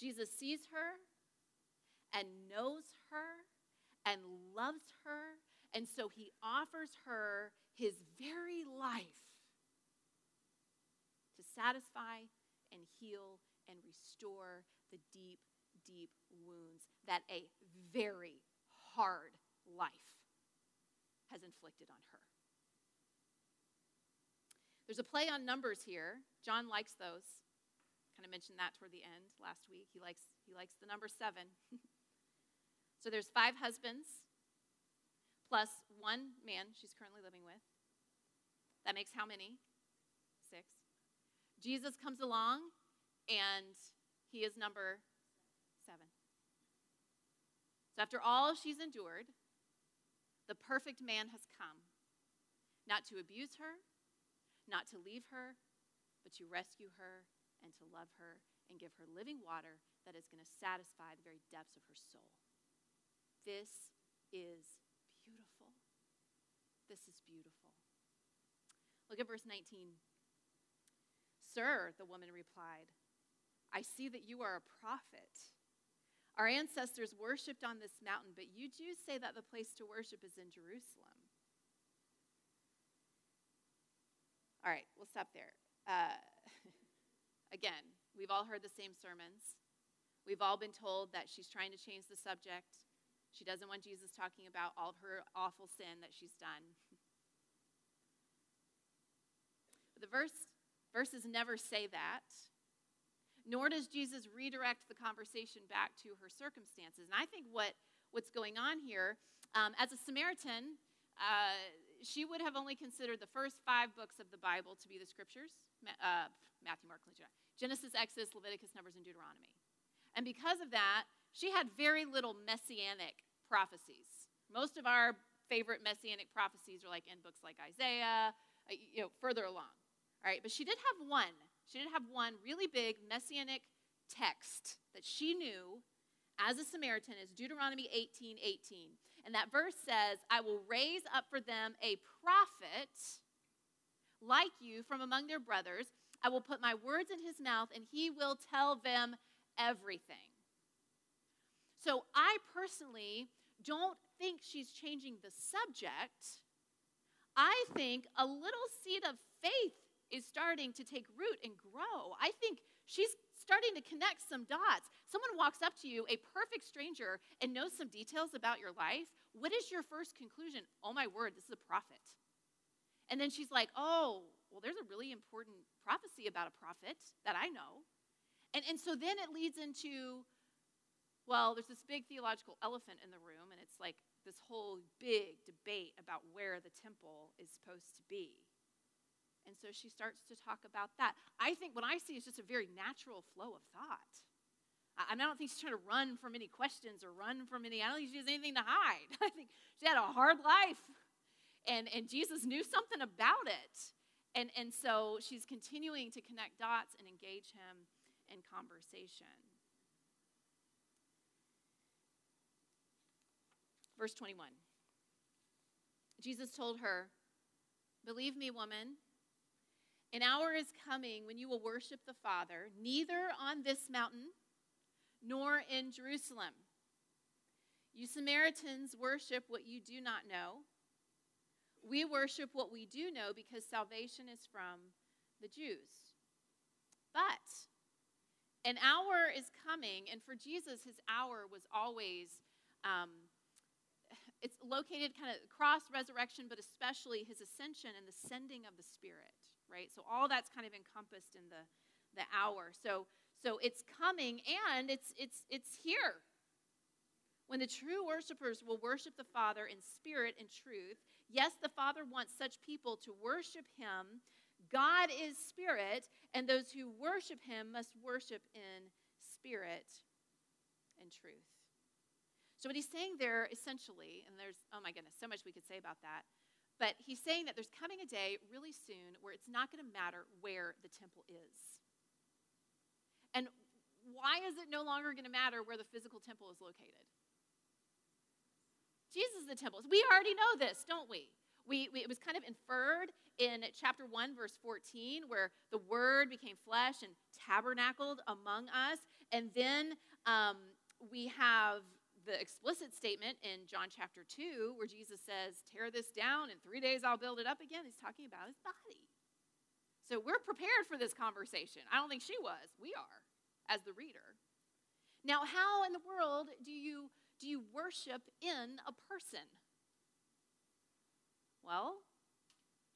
Jesus sees her and knows her and loves her, and so he offers her his very life to satisfy and heal and restore the deep, deep wounds that a very hard life has inflicted on her. There's a play on numbers here. John likes those. Kind of mentioned that toward the end last week. He likes, he likes the number seven. so there's five husbands plus one man she's currently living with. That makes how many? Six. Jesus comes along and he is number. So after all she's endured, the perfect man has come, not to abuse her, not to leave her, but to rescue her and to love her and give her living water that is going to satisfy the very depths of her soul. This is beautiful. This is beautiful. Look at verse 19. Sir, the woman replied, I see that you are a prophet. Our ancestors worshipped on this mountain, but you Jews say that the place to worship is in Jerusalem. All right, we'll stop there. Uh, again, we've all heard the same sermons. We've all been told that she's trying to change the subject. She doesn't want Jesus talking about all of her awful sin that she's done. But the verse, verses never say that, nor does Jesus redirect the conversation back to her circumstances. And I think what, what's going on here, um, as a Samaritan, uh, she would have only considered the first five books of the Bible to be the scriptures uh, Matthew, Mark, Luke, Genesis, Exodus, Leviticus, Numbers, and Deuteronomy. And because of that, she had very little messianic prophecies. Most of our favorite messianic prophecies are like in books like Isaiah, uh, you know, further along. All right, but she did have one. She did have one really big messianic text that she knew as a Samaritan is Deuteronomy 18 18. And that verse says, I will raise up for them a prophet like you from among their brothers. I will put my words in his mouth, and he will tell them everything. So I personally don't think she's changing the subject. I think a little seed of faith is starting to take root and grow. I think she's starting to connect some dots. Someone walks up to you, a perfect stranger, and knows some details about your life. What is your first conclusion? Oh my word, this is a prophet. And then she's like, oh, well, there's a really important prophecy about a prophet that I know. And, and so then it leads into, well, there's this big theological elephant in the room, and it's like this whole big debate about where the temple is supposed to be. And so she starts to talk about that. I think what I see is just a very natural flow of thought. I, I don't think she's trying to run from any questions or run from any, I don't think she has anything to hide. I think she had a hard life. And, and Jesus knew something about it. And, and so she's continuing to connect dots and engage him in conversation. Verse 21. Jesus told her, Believe me, woman, an hour is coming when you will worship the Father, neither on this mountain nor in Jerusalem. You Samaritans worship what you do not know. We worship what we do know because salvation is from the Jews. But an hour is coming, and for Jesus, his hour was always. Um, it's located kind of cross resurrection, but especially his ascension and the sending of the Spirit right? So all that's kind of encompassed in the, the hour. So, so it's coming and it's, it's, it's here. When the true worshipers will worship the Father in spirit and truth, yes, the Father wants such people to worship Him. God is spirit, and those who worship Him must worship in spirit and truth. So, what he's saying there essentially, and there's, oh my goodness, so much we could say about that, but he's saying that there's coming a day really soon where it's not going to matter where the temple is. And why is it no longer going to matter where the physical temple is located? Jesus is the temple. We already know this, don't we? We, we, it was kind of inferred in chapter 1, verse 14, where the Word became flesh and tabernacled among us. And then um, we have the explicit statement in John chapter 2, where Jesus says, Tear this down, in three days I'll build it up again, he's talking about his body. So we're prepared for this conversation. I don't think she was. We are, as the reader. Now, how in the world do you, do you worship in a person? Well,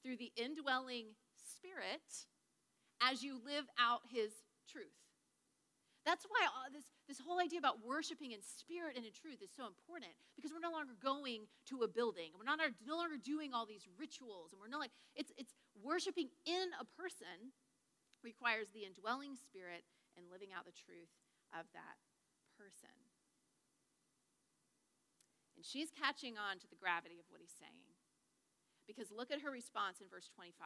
through the indwelling spirit as you live out his truth. That's why this, this whole idea about worshiping in spirit and in truth is so important because we're no longer going to a building. We're not, no longer doing all these rituals. And we're not like, it's, it's worshiping in a person requires the indwelling spirit and living out the truth of that person. And she's catching on to the gravity of what he's saying. Because look at her response in verse 25.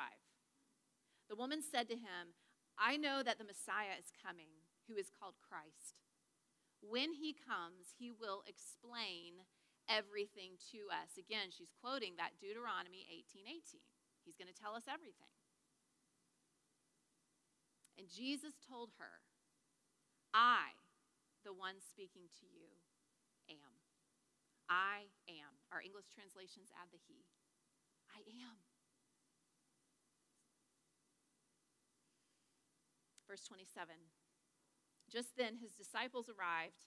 The woman said to him, I know that the Messiah is coming who is called Christ. When he comes, he will explain everything to us. Again, she's quoting that Deuteronomy 18:18. He's going to tell us everything. And Jesus told her, I, the one speaking to you, am. I am. Our English translations add the he. I am. Verse 27 just then, his disciples arrived,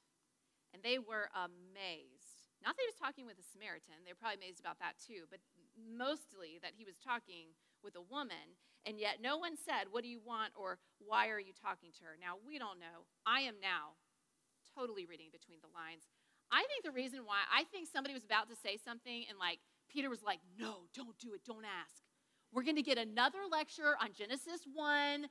and they were amazed. Not that he was talking with a Samaritan, they were probably amazed about that too, but mostly that he was talking with a woman, and yet no one said, What do you want? or Why are you talking to her? Now, we don't know. I am now totally reading between the lines. I think the reason why, I think somebody was about to say something, and like Peter was like, No, don't do it, don't ask. We're going to get another lecture on Genesis 1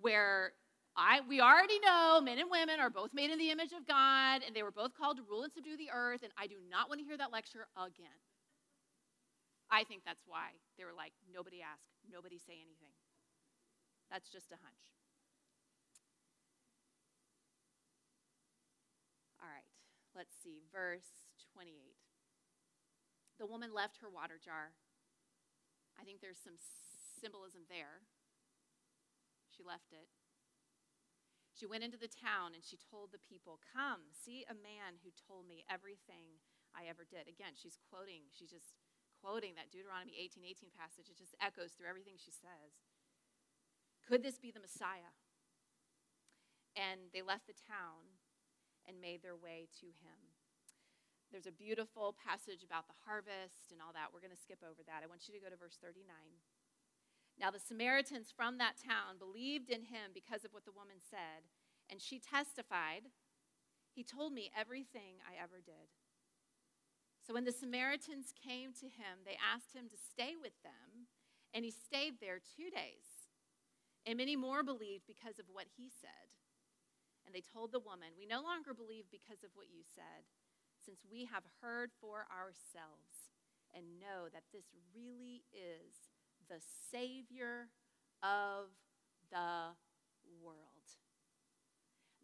where I, we already know men and women are both made in the image of God, and they were both called to rule and subdue the earth, and I do not want to hear that lecture again. I think that's why they were like, nobody ask, nobody say anything. That's just a hunch. All right, let's see, verse 28. The woman left her water jar. I think there's some symbolism there. She left it. She went into the town and she told the people, Come, see a man who told me everything I ever did. Again, she's quoting, she's just quoting that Deuteronomy 18 18 passage. It just echoes through everything she says. Could this be the Messiah? And they left the town and made their way to him. There's a beautiful passage about the harvest and all that. We're going to skip over that. I want you to go to verse 39. Now, the Samaritans from that town believed in him because of what the woman said, and she testified, He told me everything I ever did. So, when the Samaritans came to him, they asked him to stay with them, and he stayed there two days. And many more believed because of what he said. And they told the woman, We no longer believe because of what you said, since we have heard for ourselves and know that this really is the Savior of the world.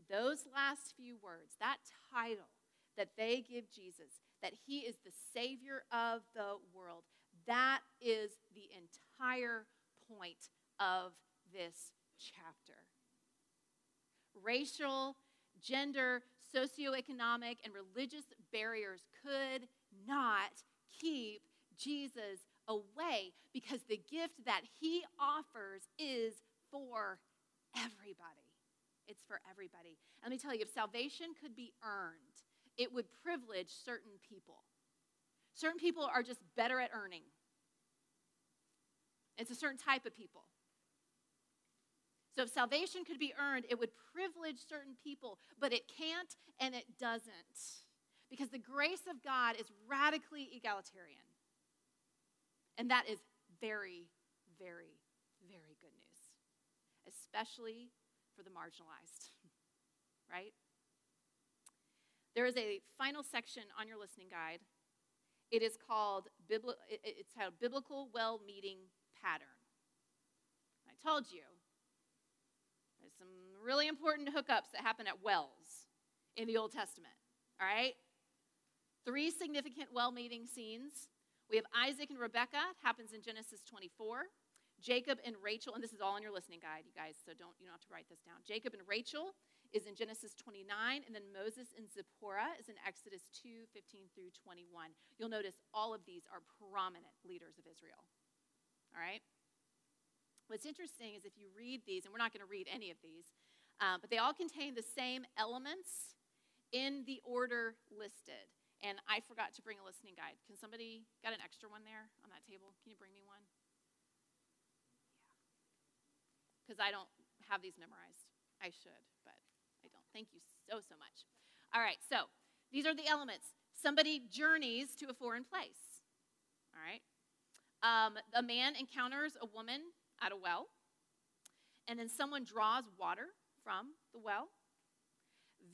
Those last few words, that title that they give Jesus, that he is the Savior of the world, that is the entire point of this chapter. Racial, gender, socioeconomic, and religious barriers could not keep Jesus away because the gift that he offers is for everybody. It's for everybody. Let me tell you, if salvation could be earned, it would privilege certain people. Certain people are just better at earning. It's a certain type of people. So if salvation could be earned, it would privilege certain people, but it can't and it doesn't. Because the grace of God is radically egalitarian. And that is very, very, very good news, especially for the marginalized, right? There is a final section on your listening guide. It is called, it's titled Biblical Well Meeting Pattern. I told you there's some really important hookups that happen at wells in the Old Testament. All right? Three significant well meeting scenes. We have Isaac and Rebekah, it happens in Genesis 24. Jacob and Rachel, and this is all in your listening guide, you guys, so don't you don't have to write this down. Jacob and Rachel is in Genesis 29, and then Moses and Zipporah is in Exodus 2, 15 through 21. You'll notice all of these are prominent leaders of Israel. All right? What's interesting is if you read these, and we're not going to read any of these, uh, but they all contain the same elements in the order listed. And I forgot to bring a listening guide. Can somebody got an extra one there on that table? Can you bring me one? Yeah. Because I don't have these memorized. I should, but I don't. Thank you so, so much. All right, so these are the elements. Somebody journeys to a foreign place. All right. Um, a man encounters a woman at a well, and then someone draws water from the well.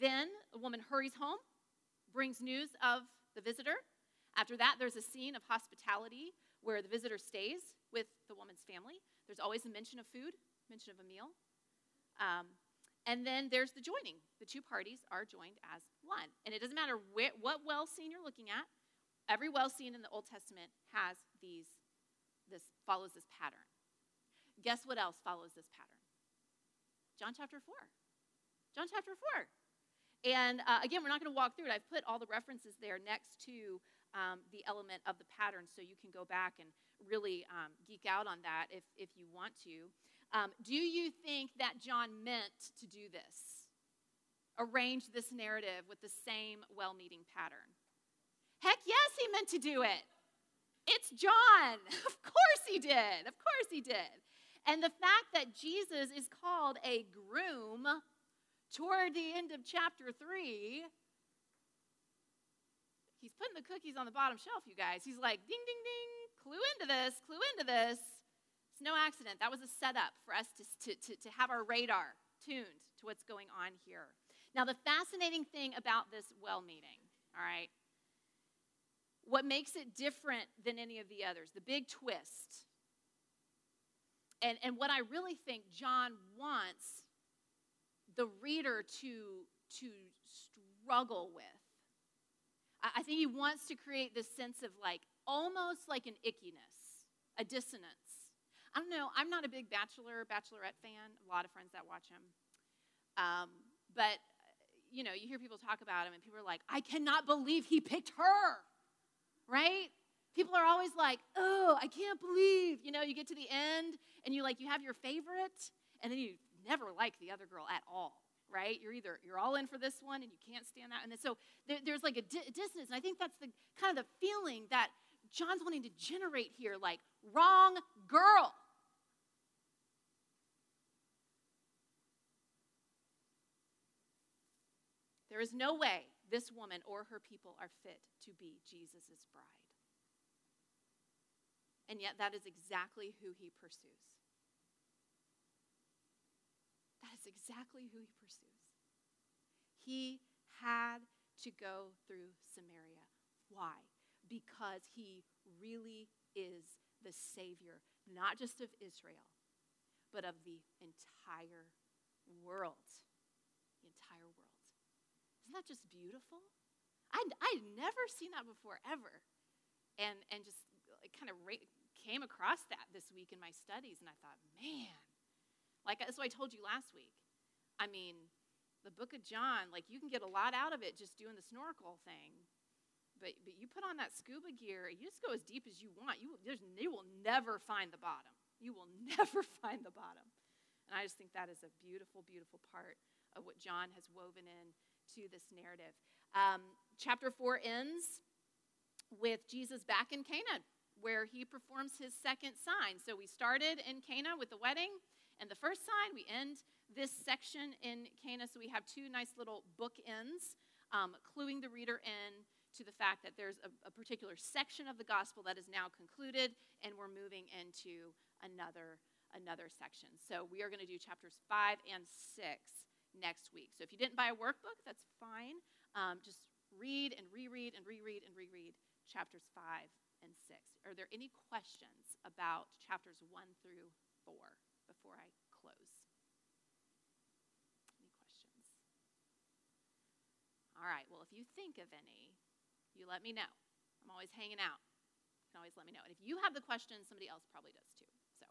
Then a woman hurries home, brings news of the visitor. After that, there's a scene of hospitality where the visitor stays with the woman's family. There's always a mention of food, mention of a meal. Um, and then there's the joining. The two parties are joined as one. And it doesn't matter what well scene you're looking at. Every well scene in the Old Testament has these, this follows this pattern. Guess what else follows this pattern? John chapter 4. John chapter 4. And uh, again, we're not going to walk through it. I've put all the references there next to um, the element of the pattern so you can go back and really um, geek out on that if, if you want to. Um, do you think that John meant to do this? Arrange this narrative with the same well meeting pattern? Heck yes, he meant to do it. It's John. Of course he did. Of course he did. And the fact that Jesus is called a groom toward the end of chapter 3, he's putting the cookies on the bottom shelf, you guys. He's like, ding, ding, ding, clue into this, clue into this. It's no accident. That was a setup for us to, to, to, to have our radar tuned to what's going on here. Now, the fascinating thing about this well meeting, all right, what makes it different than any of the others, the big twist, and, and what I really think John wants the reader to, to struggle with. I, think he wants to create this sense of like almost like an ickiness, a dissonance. I don't know, I'm not a big Bachelor, Bachelorette fan, a lot of friends that watch him. Um, but, you know, you hear people talk about him and people are like, I cannot believe he picked her, right? People are always like, oh, I can't believe. You know, you get to the end and you like, you have your favorite and then you never like the other girl at all right? You're either you're all in for this one and you can't stand that. And then, so there, there's like a di- dissonance. And i think that's the kind of the feeling that john's wanting to generate here like wrong girl. There is no way this woman or her people are fit to be jesus' bride. And yet, that is exactly who he pursues. Exactly who he pursues. He had to go through Samaria. Why? Because he really is the Savior, not just of Israel, but of the entire world. The entire world. Isn't that just beautiful? I'd, I'd never seen that before, ever. And, and just kind of ra- came across that this week in my studies, and I thought, man, like what I told you last week. I mean, the book of John, like you can get a lot out of it just doing the snorkel thing. But, but you put on that scuba gear, you just go as deep as you want. You, there's you will never find the bottom. You will never find the bottom. And I just think that is a beautiful, beautiful part of what John has woven in to this narrative. Um, chapter 4 ends with Jesus back in Cana where he performs his second sign. So we started in Cana with the wedding and the first sign. We end this section in Cana. So we have two nice little bookends, um, cluing the reader in to the fact that there's a, a, particular section of the gospel that is now concluded, and we're moving into another another section. So we are going to do chapters five and six next week. So if you didn't buy a workbook, that's fine. Um, just read and reread and reread and reread chapters five and 6. Are there any questions about chapters 1 through 4 before I close? Any questions? All right, well, if you think of any, you let me know. I'm always hanging out. You can always let me know. And if you have the question, somebody else probably does too. So,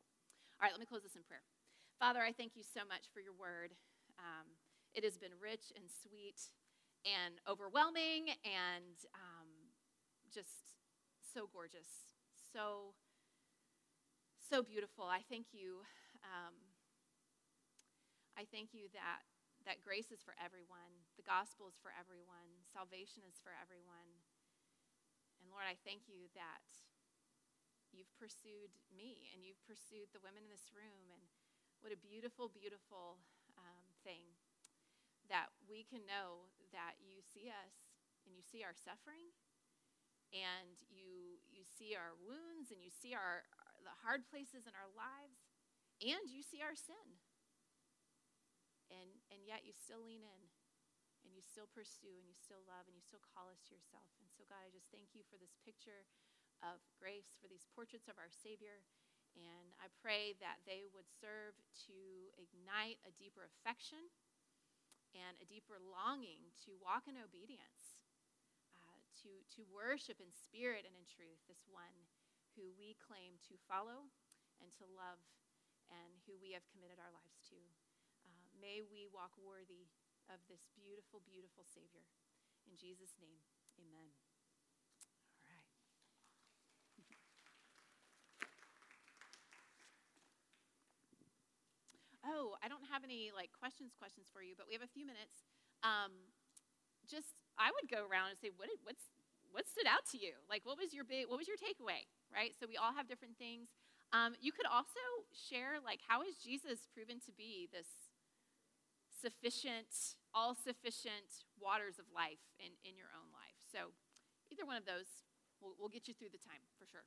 all right, let me close this in prayer. Father, I thank you so much for your word. Um, it has been rich and sweet and overwhelming and um, just so gorgeous, so, so beautiful. I thank you. Um, I thank you that, that grace is for everyone, the gospel is for everyone, salvation is for everyone. And Lord, I thank you that you've pursued me and you've pursued the women in this room. And what a beautiful, beautiful um, thing that we can know that you see us and you see our suffering and you you see our wounds and you see our the hard places in our lives and you see our sin. And and yet you still lean in and you still pursue and you still love and you still call us to yourself. And so god i just thank you for this picture of grace for these portraits of our savior. And i pray that they would serve to ignite a deeper affection and a deeper longing to walk in obedience uh, to, to worship in spirit and in truth this one who we claim to follow and to love and who we have committed our lives to. Uh, may we walk worthy of this beautiful, beautiful Savior. In Jesus' name, amen. All right. oh, I don't have any like questions, questions for you, but we have a few minutes. Um, just I would go around and say, what, what's what stood out to you? Like, what was your big, what was your takeaway, right? So we all have different things. Um, you could also share, like, how is Jesus proven to be this sufficient, all sufficient waters of life in, in your own life? So either one of those will, will get you through the time for sure.